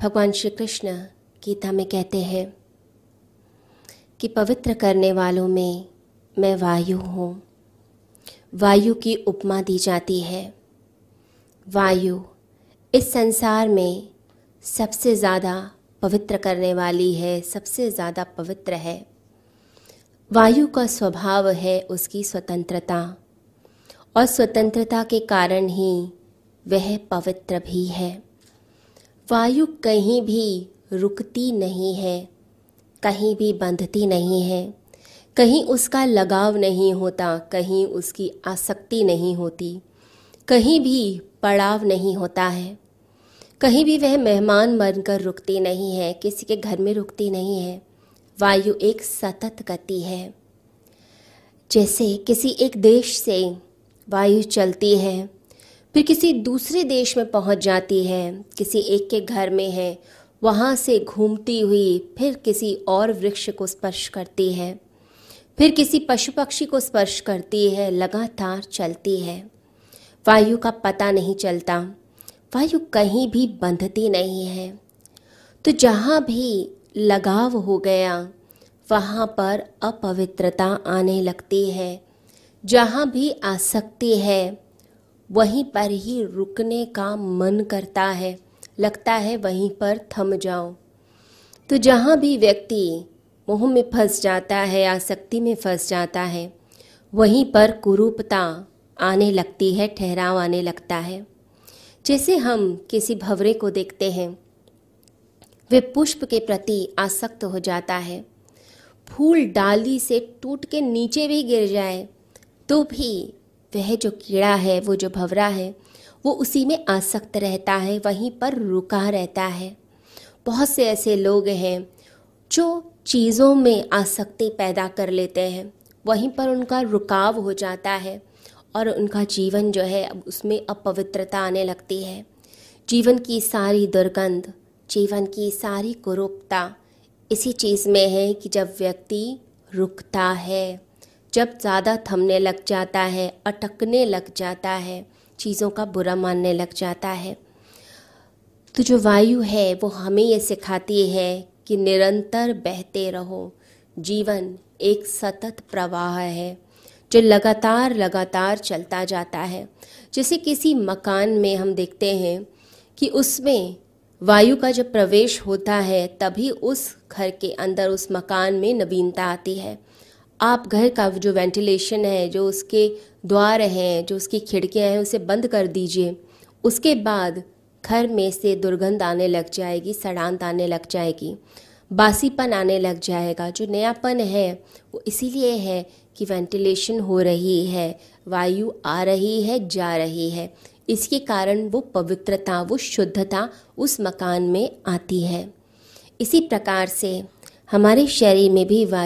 भगवान श्री कृष्ण गीता में कहते हैं कि पवित्र करने वालों में मैं वायु हूँ। वायु की उपमा दी जाती है। वायु इस संसार में सबसे ज़्यादा पवित्र करने वाली है, सबसे ज़्यादा पवित्र है। वायु का स्वभाव है उसकी स्वतंत्रता और स्वतंत्रता के कारण ही वह पवित्र भी है। वायु कहीं भी रुकती नहीं है, कहीं भी बंधती नहीं है, कहीं उसका लगाव नहीं होता, कहीं उसकी आसक्ति नहीं होती, कहीं भी पड़ाव नहीं होता है, कहीं भी वह मेहमान बनकर रुकती नहीं है, किसी के घर में रुकती नहीं है, वायु एक सतत गति है। जैसे किसी एक देश से वायु चलती है फिर किसी दूसरे देश में पहुँच जाती है, किसी एक के घर में है, वहाँ से घूमती हुई फिर किसी और वृक्ष को स्पर्श करती है। फिर किसी पशु पक्षी को स्पर्श करती है, लगातार चलती है। वायु का पता नहीं चलता, वायु कहीं भी बंधती नहीं है। तो जहाँ भी लगाव हो गया, वहाँ पर अपवित्रता आने लगती है। जहाँ भी आसक्ति है वहीं पर ही रुकने का मन करता है। लगता है वहीं पर थम जाओ तो जहाँ भी व्यक्ति मोह में फंस जाता है, आसक्ति में फंस जाता है, वहीं पर कुरूपता आने लगती है, ठहराव आने लगता है। जैसे हम किसी भवरे को देखते हैं, वे पुष्प के प्रति आसक्त हो जाता है। फूल डाली से टूट के नीचे भी गिर जाए तो भी वह जो कीड़ा है, वो जो भवरा है, वो उसी में आसक्त रहता है, वहीं पर रुका रहता है। बहुत से ऐसे लोग हैं जो चीज़ों में आसक्ति पैदा कर लेते हैं। वहीं पर उनका रुकाव हो जाता है और उनका जीवन जो है, अब उसमें अपवित्रता आने लगती है। जीवन की सारी दुर्गंध, जीवन की सारी कुरूपता इसी चीज़ में है कि जब व्यक्ति रुकता है। जब ज़्यादा थमने लग जाता है, अटकने लग जाता है, चीज़ों का बुरा मानने लग जाता है। तो जो वायु है, वो हमें ये सिखाती है कि निरंतर बहते रहो। जीवन एक सतत प्रवाह है, जो लगातार लगातार चलता जाता है। जैसे किसी मकान में हम देखते हैं कि उसमें वायु का जब प्रवेश होता है, तभी उस घर के अंदर, उस मकान में नवीनता आती है। आप घर का जो वेंटिलेशन है, जो उसके द्वार हैं, जो उसकी खिड़कियाँ हैं, उसे बंद कर दीजिए। उसके बाद घर में से दुर्गंध आने लग जाएगी, सड़ांत आने लग जाएगी, बासीपन आने लग जाएगा। जो नयापन है, वो इसीलिए है कि वेंटिलेशन हो रही है, वायु आ रही है, जा रही है। इसके कारण वो पवित्रता, वो शुद्धता उस मकान में आती है। इसी प्रकार से हमारे शरीर में भी वायु